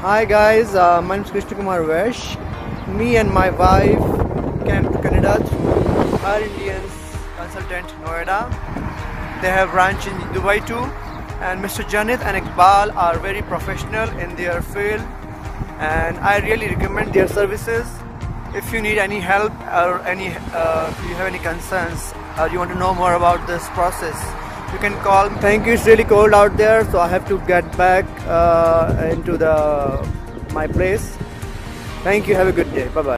Hi guys, uh, my name is Krishan Kumar Vaish. Me and my wife came to Canada through Hire Indians consultant Noida. They have ranch in Dubai too. And Mr. Janit and Iqbal are very professional in their field and I really recommend their services. If you need any help or any, uh, you have any concerns or you want to know more about this process, you can call thank you. It's really cold out there so i have to get back uh, into the my place. Thank you. Have a good day. Bye bye